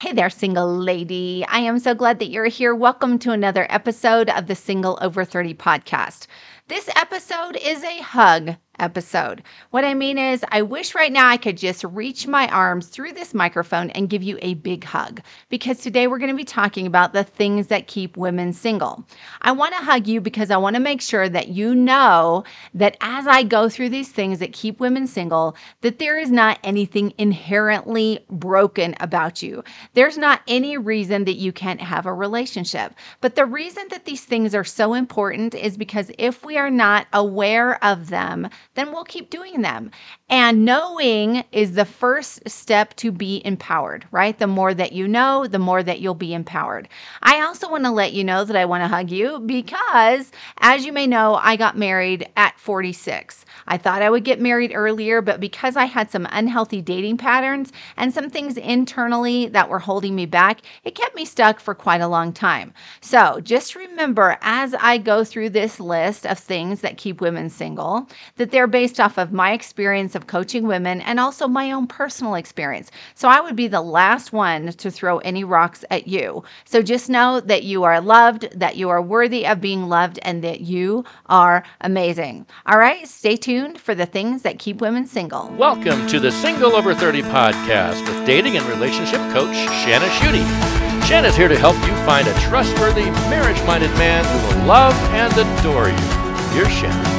Hey there, single lady. I am so glad that you're here. Welcome to another episode of the Single Over 30 podcast. This episode is a hug episode. What I mean is, I wish right now I could just reach my arms through this microphone and give you a big hug because today we're going to be talking about the things that keep women single. I want to hug you because I want to make sure that you know that as I go through these things that keep women single, that there is not anything inherently broken about you. There's not any reason that you can't have a relationship. But the reason that these things are so important is because if we are not aware of them, then we'll keep doing them. And knowing is the first step to be empowered, right? The more that you know, the more that you'll be empowered. I also want to let you know that I want to hug you because, as you may know, I got married at 46. I thought I would get married earlier, but because I had some unhealthy dating patterns and some things internally that were holding me back, it kept me stuck for quite a long time. So just remember as I go through this list of things that keep women single, that they're based off of my experience of coaching women and also my own personal experience. So I would be the last one to throw any rocks at you. So just know that you are loved, that you are worthy of being loved, and that you are amazing. All right, stay tuned for the things that keep women single. Welcome to the Single Over 30 podcast with dating and relationship coach Shana Schutte. Shana's here to help you find a trustworthy, marriage minded man who will love and adore you. Here's Shana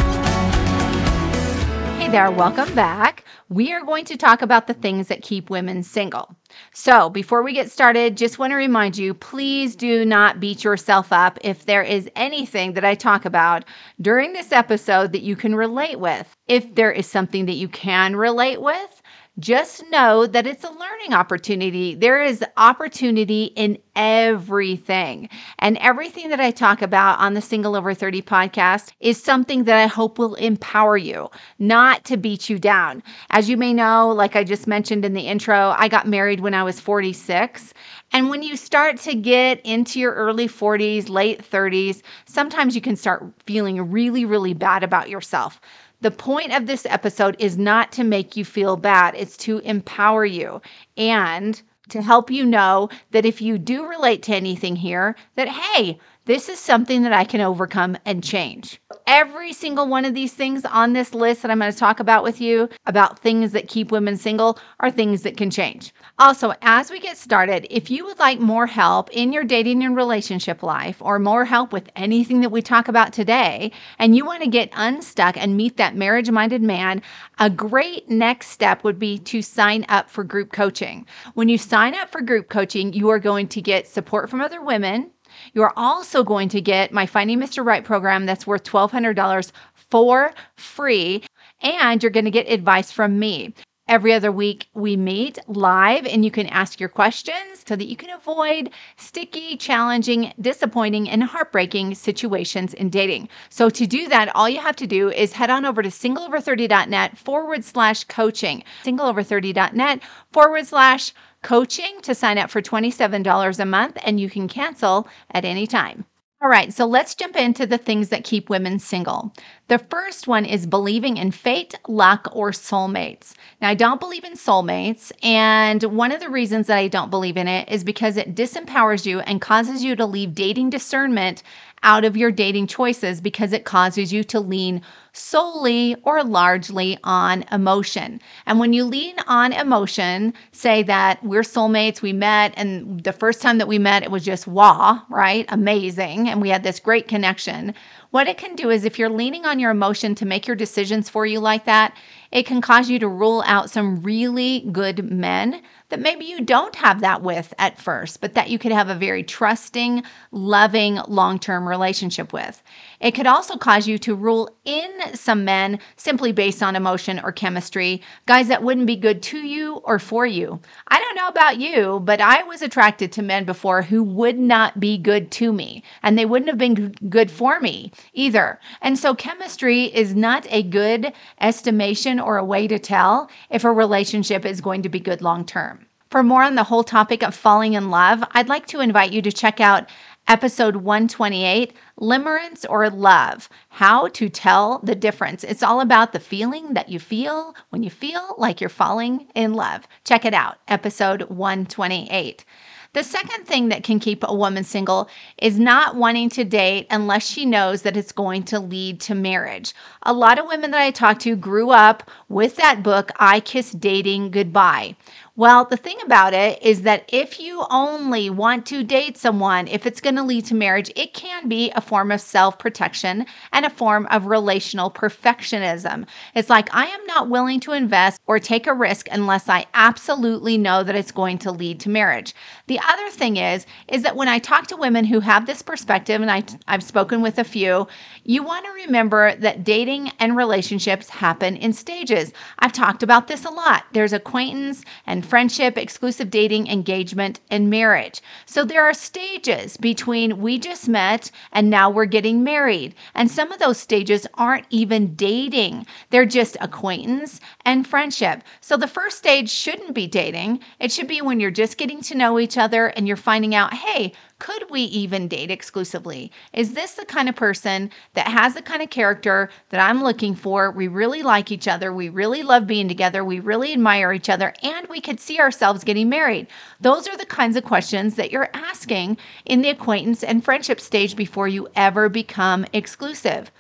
there, welcome back. We are going to talk about the things that keep women single. So, before we get started, just want to remind you please do not beat yourself up if there is anything that I talk about during this episode that you can relate with. If there is something that you can relate with, just know that it's a learning opportunity. There is opportunity in everything. And everything that I talk about on the Single Over 30 podcast is something that I hope will empower you, not to beat you down. As you may know, like I just mentioned in the intro, I got married when I was 46. And when you start to get into your early 40s, late 30s, sometimes you can start feeling really, really bad about yourself. The point of this episode is not to make you feel bad, it's to empower you and to help you know that if you do relate to anything here, that hey, this is something that I can overcome and change. Every single one of these things on this list that I'm going to talk about with you about things that keep women single are things that can change. Also, as we get started, if you would like more help in your dating and relationship life or more help with anything that we talk about today, and you want to get unstuck and meet that marriage minded man, a great next step would be to sign up for group coaching. When you sign up for group coaching, you are going to get support from other women you are also going to get my Finding Mr. Right program that's worth $1,200 for free. And you're going to get advice from me. Every other week, we meet live and you can ask your questions so that you can avoid sticky, challenging, disappointing, and heartbreaking situations in dating. So, to do that, all you have to do is head on over to singleover30.net forward slash coaching, singleover30.net forward slash coaching to sign up for $27 a month, and you can cancel at any time. All right, so let's jump into the things that keep women single. The first one is believing in fate, luck, or soulmates. Now, I don't believe in soulmates, and one of the reasons that I don't believe in it is because it disempowers you and causes you to leave dating discernment out of your dating choices because it causes you to lean solely or largely on emotion. And when you lean on emotion, say that we're soulmates, we met, and the first time that we met, it was just wow, right? Amazing. And we had this great connection. What it can do is if you're leaning on your emotion to make your decisions for you like that, it can cause you to rule out some really good men that maybe you don't have that with at first, but that you could have a very trusting, loving, long term relationship with. It could also cause you to rule in some men simply based on emotion or chemistry, guys that wouldn't be good to you or for you. I don't know about you, but I was attracted to men before who would not be good to me, and they wouldn't have been good for me either. And so, chemistry is not a good estimation or a way to tell if a relationship is going to be good long term. For more on the whole topic of falling in love, I'd like to invite you to check out episode 128 Limerence or Love How to Tell the Difference. It's all about the feeling that you feel when you feel like you're falling in love. Check it out, episode 128. The second thing that can keep a woman single is not wanting to date unless she knows that it's going to lead to marriage. A lot of women that I talk to grew up with that book, I Kissed Dating Goodbye. Well, the thing about it is that if you only want to date someone, if it's going to lead to marriage, it can be a form of self protection and a form of relational perfectionism. It's like, I am not willing to invest or take a risk unless I absolutely know that it's going to lead to marriage. The other thing is, is that when I talk to women who have this perspective, and I, I've spoken with a few, you want to remember that dating and relationships happen in stages. I've talked about this a lot. There's acquaintance and friendship, exclusive dating, engagement, and marriage. So there are stages between we just met and now we're getting married. And some of those stages aren't even dating, they're just acquaintance and friendship. So the first stage shouldn't be dating, it should be when you're just getting to know each other and you're finding out, hey, could we even date exclusively? Is this the kind of person that has the kind of character that I'm looking for? We really like each other. We really love being together. We really admire each other. And we could see ourselves getting married. Those are the kinds of questions that you're asking in the acquaintance and friendship stage before you ever become exclusive.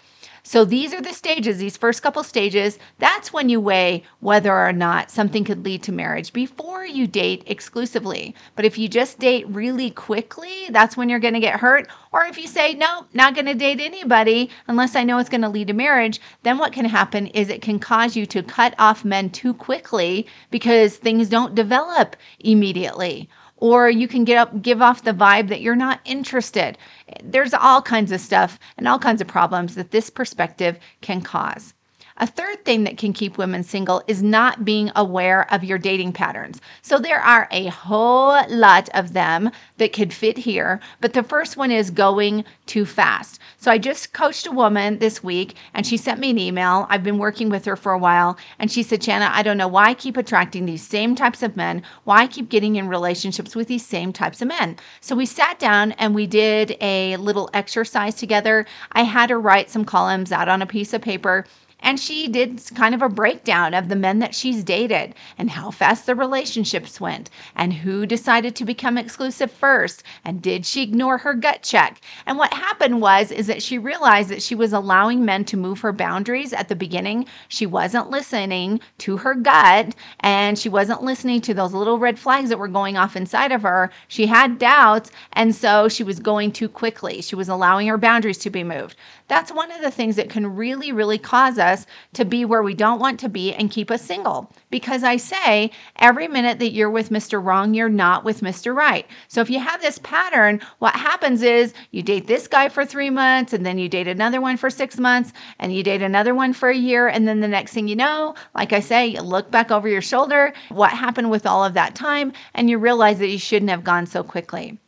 So these are the stages, these first couple stages. That's when you weigh whether or not something could lead to marriage before you date exclusively. But if you just date really quickly, that's when you're going to get hurt. Or if you say, no, not going to date anybody unless I know it's going to lead to marriage, then what can happen is it can cause you to cut off men too quickly because things don't develop immediately or you can get up give off the vibe that you're not interested. There's all kinds of stuff and all kinds of problems that this perspective can cause a third thing that can keep women single is not being aware of your dating patterns. So there are a whole lot of them that could fit here, but the first one is going too fast. So I just coached a woman this week and she sent me an email. I've been working with her for a while and she said, "Shana, I don't know why I keep attracting these same types of men, why I keep getting in relationships with these same types of men." So we sat down and we did a little exercise together. I had her write some columns out on a piece of paper and she did kind of a breakdown of the men that she's dated and how fast the relationships went and who decided to become exclusive first and did she ignore her gut check. And what happened was is that she realized that she was allowing men to move her boundaries at the beginning. She wasn't listening to her gut and she wasn't listening to those little red flags that were going off inside of her. She had doubts and so she was going too quickly. She was allowing her boundaries to be moved. That's one of the things that can really, really cause us to be where we don't want to be and keep us single. Because I say every minute that you're with Mr. Wrong, you're not with Mr. Right. So if you have this pattern, what happens is you date this guy for three months, and then you date another one for six months, and you date another one for a year. And then the next thing you know, like I say, you look back over your shoulder, what happened with all of that time, and you realize that you shouldn't have gone so quickly.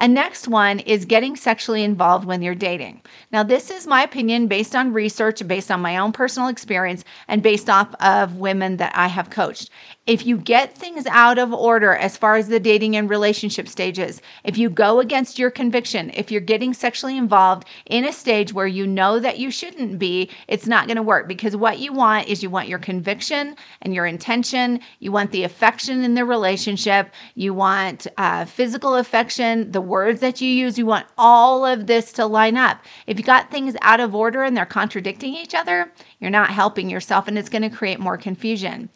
And next one is getting sexually involved when you're dating. Now, this is my opinion based on research, based on my own personal experience, and based off of women that I have coached. If you get things out of order as far as the dating and relationship stages, if you go against your conviction, if you're getting sexually involved in a stage where you know that you shouldn't be, it's not going to work because what you want is you want your conviction and your intention, you want the affection in the relationship, you want uh, physical affection, the words that you use, you want all of this to line up. If you got things out of order and they're contradicting each other, you're not helping yourself and it's going to create more confusion.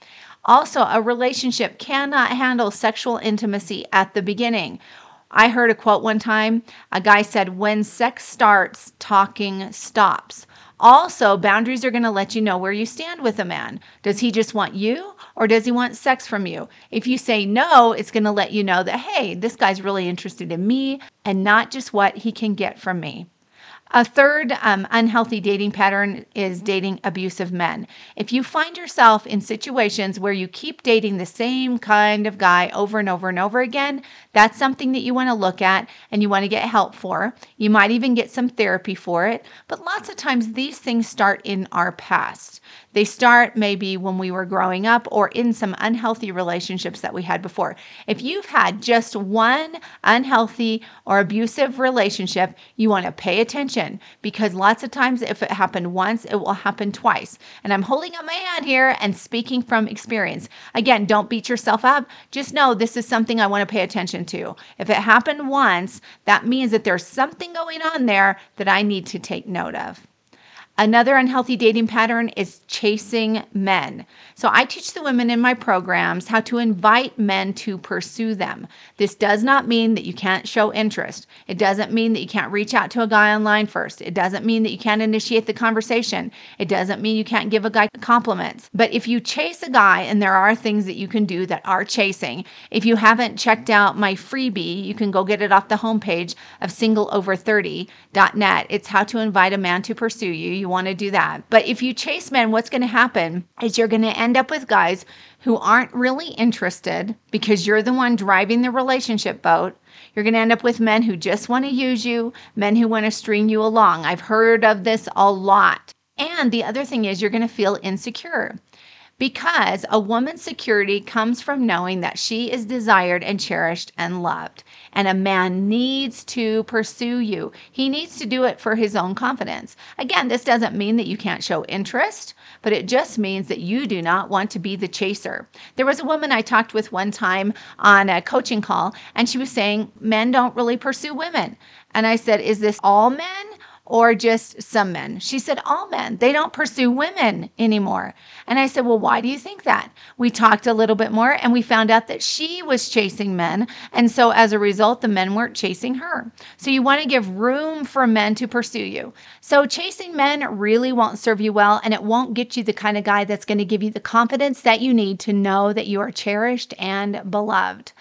Also, a relationship cannot handle sexual intimacy at the beginning. I heard a quote one time. A guy said, When sex starts, talking stops. Also, boundaries are going to let you know where you stand with a man. Does he just want you or does he want sex from you? If you say no, it's going to let you know that, hey, this guy's really interested in me and not just what he can get from me. A third um, unhealthy dating pattern is dating abusive men. If you find yourself in situations where you keep dating the same kind of guy over and over and over again, that's something that you want to look at and you want to get help for. You might even get some therapy for it. But lots of times these things start in our past. They start maybe when we were growing up or in some unhealthy relationships that we had before. If you've had just one unhealthy or abusive relationship, you want to pay attention because lots of times if it happened once, it will happen twice. And I'm holding up my hand here and speaking from experience. Again, don't beat yourself up. Just know this is something I want to pay attention to. If it happened once, that means that there's something going on there that I need to take note of. Another unhealthy dating pattern is chasing men. So I teach the women in my programs how to invite men to pursue them. This does not mean that you can't show interest. It doesn't mean that you can't reach out to a guy online first. It doesn't mean that you can't initiate the conversation. It doesn't mean you can't give a guy compliments. But if you chase a guy, and there are things that you can do that are chasing, if you haven't checked out my freebie, you can go get it off the homepage of singleover30.net. It's how to invite a man to pursue you you want to do that. But if you chase men, what's going to happen is you're going to end up with guys who aren't really interested because you're the one driving the relationship boat. You're going to end up with men who just want to use you, men who want to string you along. I've heard of this a lot. And the other thing is, you're going to feel insecure because a woman's security comes from knowing that she is desired and cherished and loved. And a man needs to pursue you. He needs to do it for his own confidence. Again, this doesn't mean that you can't show interest, but it just means that you do not want to be the chaser. There was a woman I talked with one time on a coaching call, and she was saying men don't really pursue women. And I said, Is this all men? Or just some men? She said, All men. They don't pursue women anymore. And I said, Well, why do you think that? We talked a little bit more and we found out that she was chasing men. And so as a result, the men weren't chasing her. So you want to give room for men to pursue you. So chasing men really won't serve you well and it won't get you the kind of guy that's going to give you the confidence that you need to know that you are cherished and beloved.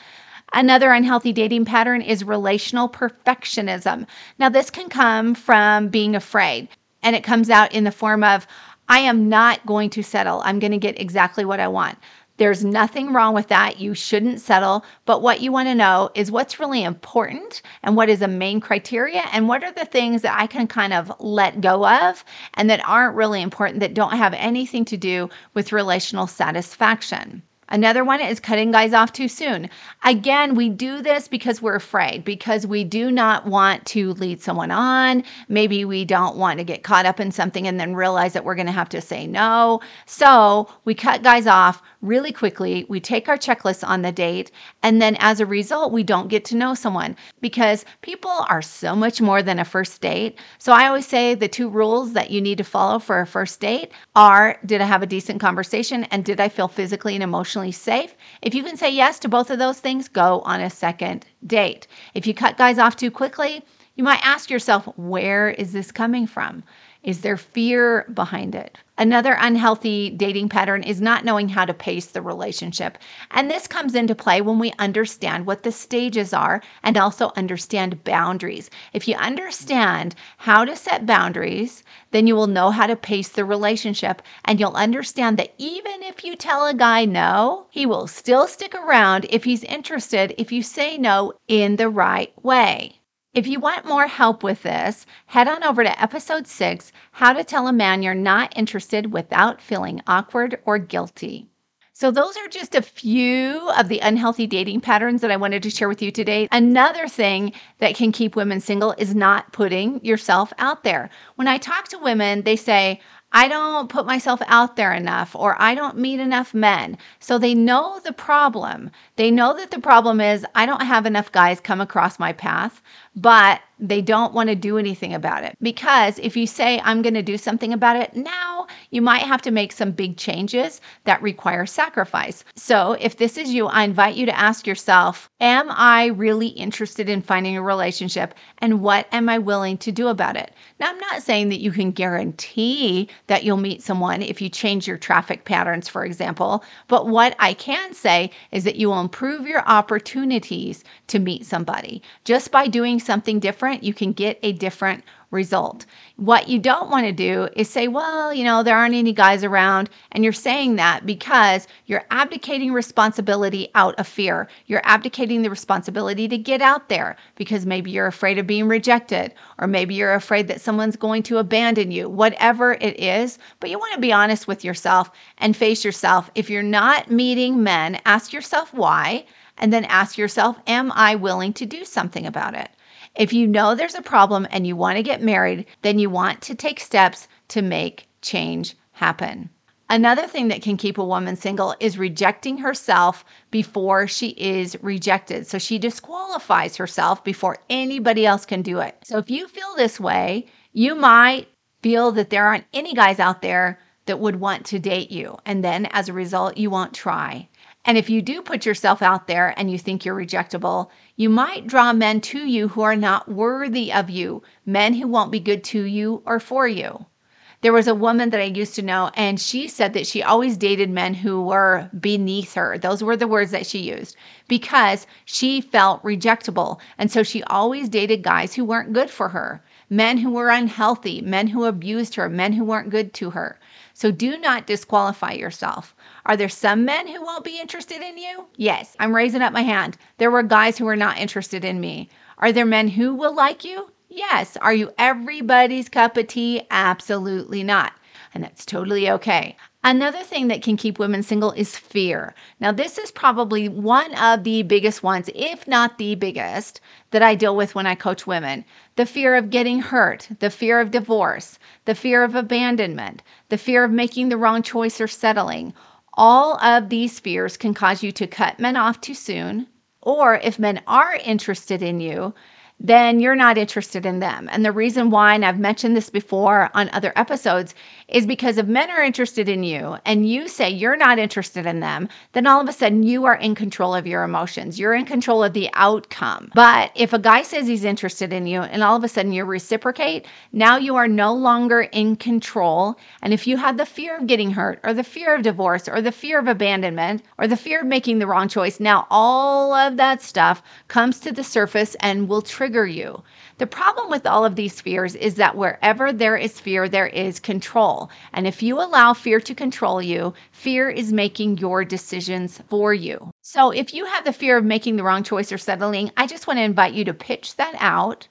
Another unhealthy dating pattern is relational perfectionism. Now, this can come from being afraid, and it comes out in the form of, I am not going to settle. I'm going to get exactly what I want. There's nothing wrong with that. You shouldn't settle. But what you want to know is what's really important and what is a main criteria and what are the things that I can kind of let go of and that aren't really important that don't have anything to do with relational satisfaction. Another one is cutting guys off too soon. Again, we do this because we're afraid, because we do not want to lead someone on. Maybe we don't want to get caught up in something and then realize that we're going to have to say no. So we cut guys off really quickly. We take our checklist on the date. And then as a result, we don't get to know someone because people are so much more than a first date. So I always say the two rules that you need to follow for a first date are Did I have a decent conversation? And did I feel physically and emotionally? safe. If you can say yes to both of those things, go on a second date. If you cut guys off too quickly, you might ask yourself, where is this coming from? Is there fear behind it? Another unhealthy dating pattern is not knowing how to pace the relationship. And this comes into play when we understand what the stages are and also understand boundaries. If you understand how to set boundaries, then you will know how to pace the relationship and you'll understand that even if you tell a guy no, he will still stick around if he's interested if you say no in the right way. If you want more help with this, head on over to episode six How to Tell a Man You're Not Interested Without Feeling Awkward or Guilty. So, those are just a few of the unhealthy dating patterns that I wanted to share with you today. Another thing that can keep women single is not putting yourself out there. When I talk to women, they say, I don't put myself out there enough or I don't meet enough men. So they know the problem. They know that the problem is I don't have enough guys come across my path, but they don't want to do anything about it. Because if you say, I'm going to do something about it now, you might have to make some big changes that require sacrifice. So if this is you, I invite you to ask yourself, Am I really interested in finding a relationship? And what am I willing to do about it? Now, I'm not saying that you can guarantee that you'll meet someone if you change your traffic patterns, for example. But what I can say is that you will improve your opportunities to meet somebody. Just by doing something different you can get a different result. What you don't want to do is say, well, you know, there aren't any guys around. And you're saying that because you're abdicating responsibility out of fear. You're abdicating the responsibility to get out there because maybe you're afraid of being rejected, or maybe you're afraid that someone's going to abandon you, whatever it is. But you want to be honest with yourself and face yourself. If you're not meeting men, ask yourself why. And then ask yourself, am I willing to do something about it? If you know there's a problem and you want to get married, then you want to take steps to make change happen. Another thing that can keep a woman single is rejecting herself before she is rejected. So she disqualifies herself before anybody else can do it. So if you feel this way, you might feel that there aren't any guys out there that would want to date you. And then as a result, you won't try. And if you do put yourself out there and you think you're rejectable, you might draw men to you who are not worthy of you, men who won't be good to you or for you. There was a woman that I used to know, and she said that she always dated men who were beneath her. Those were the words that she used because she felt rejectable. And so she always dated guys who weren't good for her, men who were unhealthy, men who abused her, men who weren't good to her. So do not disqualify yourself. Are there some men who won't be interested in you? Yes, I'm raising up my hand. There were guys who were not interested in me. Are there men who will like you? Yes. Are you everybody's cup of tea? Absolutely not. And that's totally okay. Another thing that can keep women single is fear. Now, this is probably one of the biggest ones, if not the biggest, that I deal with when I coach women. The fear of getting hurt, the fear of divorce, the fear of abandonment, the fear of making the wrong choice or settling. All of these fears can cause you to cut men off too soon, or if men are interested in you, then you're not interested in them. And the reason why, and I've mentioned this before on other episodes, is because if men are interested in you and you say you're not interested in them, then all of a sudden you are in control of your emotions. You're in control of the outcome. But if a guy says he's interested in you and all of a sudden you reciprocate, now you are no longer in control. And if you have the fear of getting hurt or the fear of divorce or the fear of abandonment or the fear of making the wrong choice, now all of that stuff comes to the surface and will trigger you. The problem with all of these fears is that wherever there is fear, there is control. And if you allow fear to control you, fear is making your decisions for you. So if you have the fear of making the wrong choice or settling, I just want to invite you to pitch that out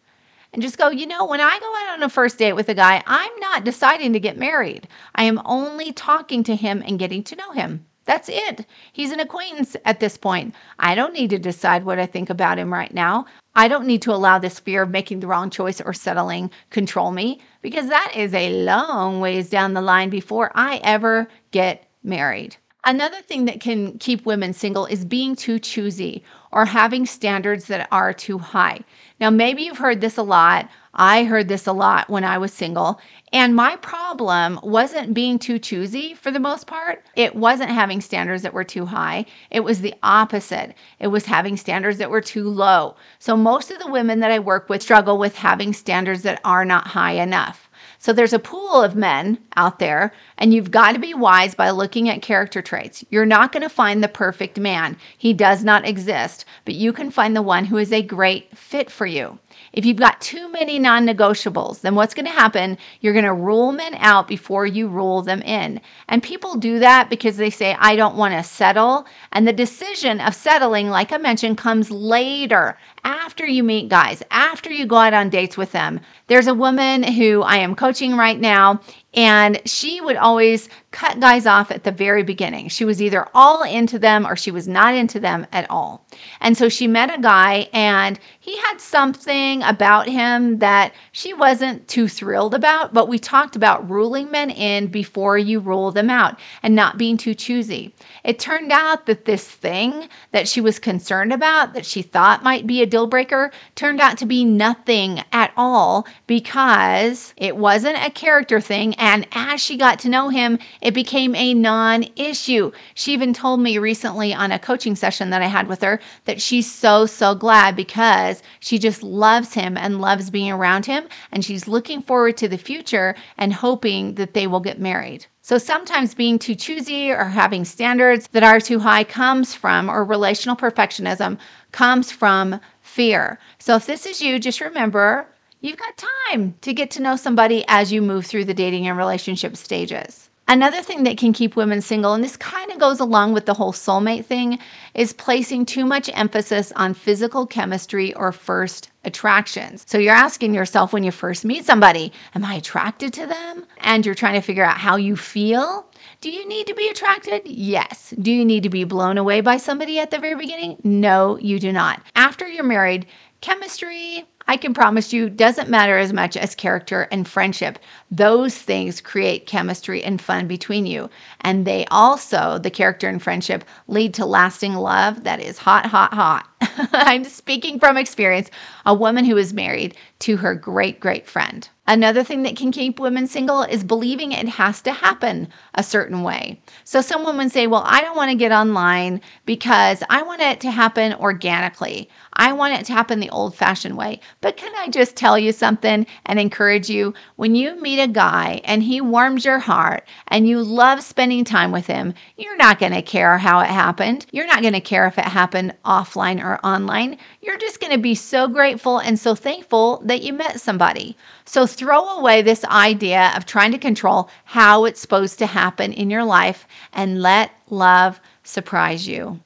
and just go, you know, when I go out on a first date with a guy, I'm not deciding to get married. I am only talking to him and getting to know him. That's it. He's an acquaintance at this point. I don't need to decide what I think about him right now. I don't need to allow this fear of making the wrong choice or settling control me because that is a long ways down the line before I ever get married. Another thing that can keep women single is being too choosy or having standards that are too high. Now, maybe you've heard this a lot. I heard this a lot when I was single. And my problem wasn't being too choosy for the most part. It wasn't having standards that were too high. It was the opposite. It was having standards that were too low. So, most of the women that I work with struggle with having standards that are not high enough. So there's a pool of men out there, and you've got to be wise by looking at character traits. You're not going to find the perfect man, he does not exist, but you can find the one who is a great fit for you. If you've got too many non negotiables, then what's going to happen? You're going to rule men out before you rule them in. And people do that because they say, I don't want to settle. And the decision of settling, like I mentioned, comes later after you meet guys, after you go out on dates with them. There's a woman who I am coaching right now, and she would always cut guys off at the very beginning. She was either all into them or she was not into them at all. And so she met a guy, and he had something about him that she wasn't too thrilled about. But we talked about ruling men in before you rule them out and not being too choosy. It turned out that this thing that she was concerned about, that she thought might be a deal breaker, turned out to be nothing at all because it wasn't a character thing and as she got to know him, it became a non issue. She even told me recently on a coaching session that I had with her that she's so, so glad because she just loves him and loves being around him. And she's looking forward to the future and hoping that they will get married. So sometimes being too choosy or having standards that are too high comes from, or relational perfectionism comes from fear. So if this is you, just remember you've got time to get to know somebody as you move through the dating and relationship stages. Another thing that can keep women single, and this kind of goes along with the whole soulmate thing, is placing too much emphasis on physical chemistry or first attractions. So you're asking yourself when you first meet somebody, Am I attracted to them? And you're trying to figure out how you feel. Do you need to be attracted? Yes. Do you need to be blown away by somebody at the very beginning? No, you do not. After you're married, chemistry, I can promise you, doesn't matter as much as character and friendship. Those things create chemistry and fun between you. And they also, the character and friendship, lead to lasting love that is hot, hot, hot. I'm speaking from experience, a woman who is married to her great, great friend. Another thing that can keep women single is believing it has to happen a certain way. So some women say, Well, I don't want to get online because I want it to happen organically. I want it to happen the old fashioned way. But can I just tell you something and encourage you? When you meet a guy and he warms your heart and you love spending time with him, you're not going to care how it happened. You're not going to care if it happened offline or online. You're just going to be so grateful and so thankful that you met somebody. So throw away this idea of trying to control how it's supposed to happen in your life and let love surprise you.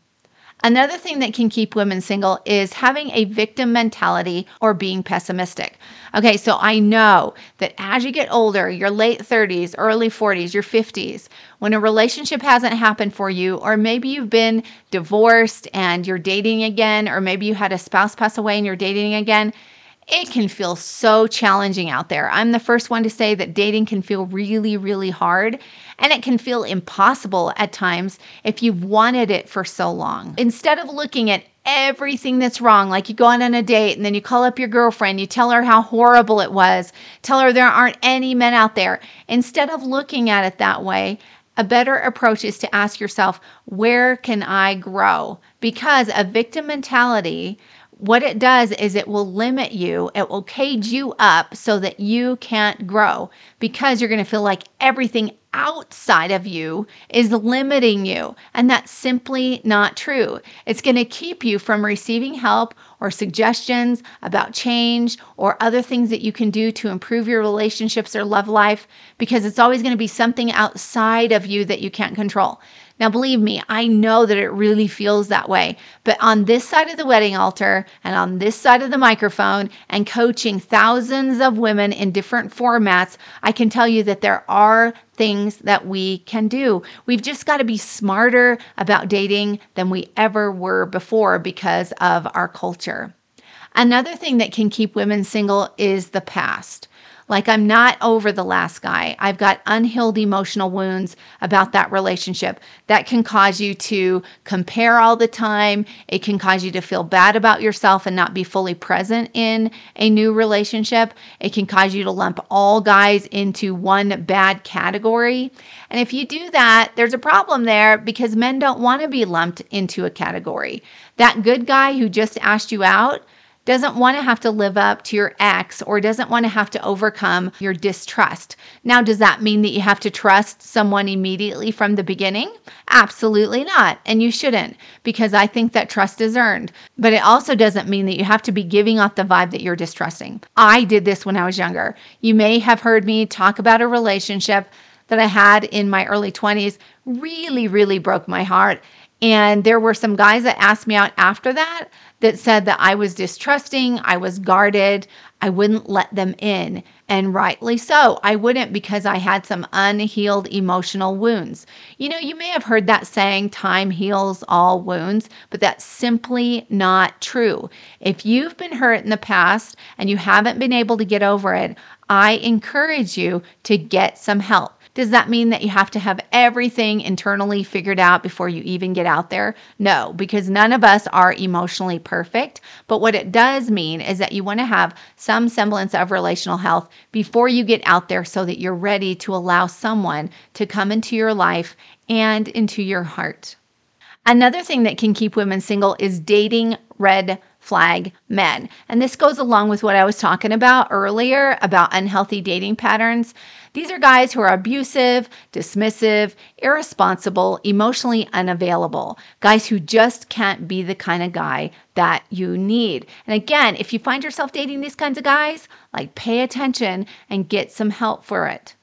Another thing that can keep women single is having a victim mentality or being pessimistic. Okay, so I know that as you get older, your late 30s, early 40s, your 50s, when a relationship hasn't happened for you, or maybe you've been divorced and you're dating again, or maybe you had a spouse pass away and you're dating again, it can feel so challenging out there. I'm the first one to say that dating can feel really, really hard and it can feel impossible at times if you've wanted it for so long. Instead of looking at everything that's wrong, like you go on a date and then you call up your girlfriend, you tell her how horrible it was, tell her there aren't any men out there. Instead of looking at it that way, a better approach is to ask yourself, where can I grow? Because a victim mentality what it does is it will limit you, it will cage you up so that you can't grow because you're going to feel like everything outside of you is limiting you. And that's simply not true. It's going to keep you from receiving help or suggestions about change or other things that you can do to improve your relationships or love life because it's always going to be something outside of you that you can't control. Now, believe me, I know that it really feels that way. But on this side of the wedding altar and on this side of the microphone and coaching thousands of women in different formats, I can tell you that there are things that we can do. We've just got to be smarter about dating than we ever were before because of our culture. Another thing that can keep women single is the past. Like I'm not over the last guy. I've got unhealed emotional wounds about that relationship that can cause you to compare all the time. It can cause you to feel bad about yourself and not be fully present in a new relationship. It can cause you to lump all guys into one bad category. And if you do that, there's a problem there because men don't want to be lumped into a category. That good guy who just asked you out doesn't want to have to live up to your ex or doesn't want to have to overcome your distrust. Now, does that mean that you have to trust someone immediately from the beginning? Absolutely not. And you shouldn't because I think that trust is earned. But it also doesn't mean that you have to be giving off the vibe that you're distrusting. I did this when I was younger. You may have heard me talk about a relationship that I had in my early 20s, really, really broke my heart. And there were some guys that asked me out after that that said that I was distrusting, I was guarded, I wouldn't let them in. And rightly so. I wouldn't because I had some unhealed emotional wounds. You know, you may have heard that saying, time heals all wounds, but that's simply not true. If you've been hurt in the past and you haven't been able to get over it, I encourage you to get some help. Does that mean that you have to have everything internally figured out before you even get out there? No, because none of us are emotionally perfect. But what it does mean is that you want to have some semblance of relational health before you get out there so that you're ready to allow someone to come into your life and into your heart. Another thing that can keep women single is dating red flag men. And this goes along with what I was talking about earlier about unhealthy dating patterns. These are guys who are abusive, dismissive, irresponsible, emotionally unavailable, guys who just can't be the kind of guy that you need. And again, if you find yourself dating these kinds of guys, like pay attention and get some help for it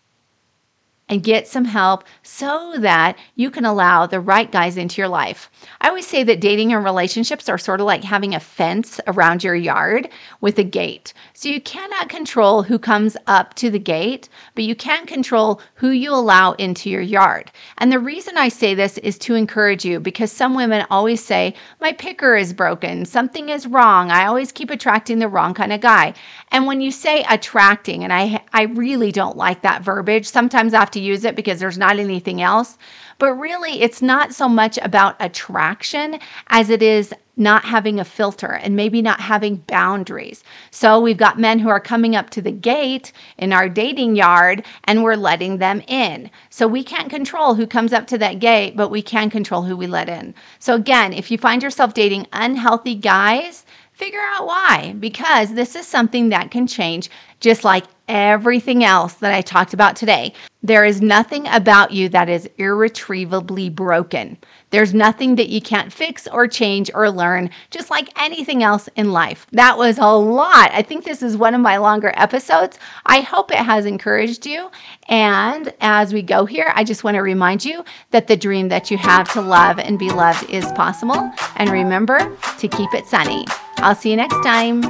and get some help so that you can allow the right guys into your life. I always say that dating and relationships are sort of like having a fence around your yard with a gate. So you cannot control who comes up to the gate, but you can control who you allow into your yard. And the reason I say this is to encourage you because some women always say, My picker is broken, something is wrong. I always keep attracting the wrong kind of guy. And when you say attracting, and I I really don't like that verbiage, sometimes after use it because there's not anything else. But really, it's not so much about attraction as it is not having a filter and maybe not having boundaries. So we've got men who are coming up to the gate in our dating yard and we're letting them in. So we can't control who comes up to that gate, but we can control who we let in. So again, if you find yourself dating unhealthy guys, figure out why because this is something that can change just like everything else that I talked about today. There is nothing about you that is irretrievably broken. There's nothing that you can't fix or change or learn, just like anything else in life. That was a lot. I think this is one of my longer episodes. I hope it has encouraged you. And as we go here, I just want to remind you that the dream that you have to love and be loved is possible. And remember to keep it sunny. I'll see you next time.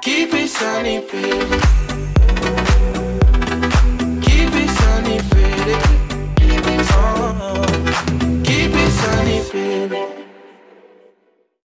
Keep it sunny, baby.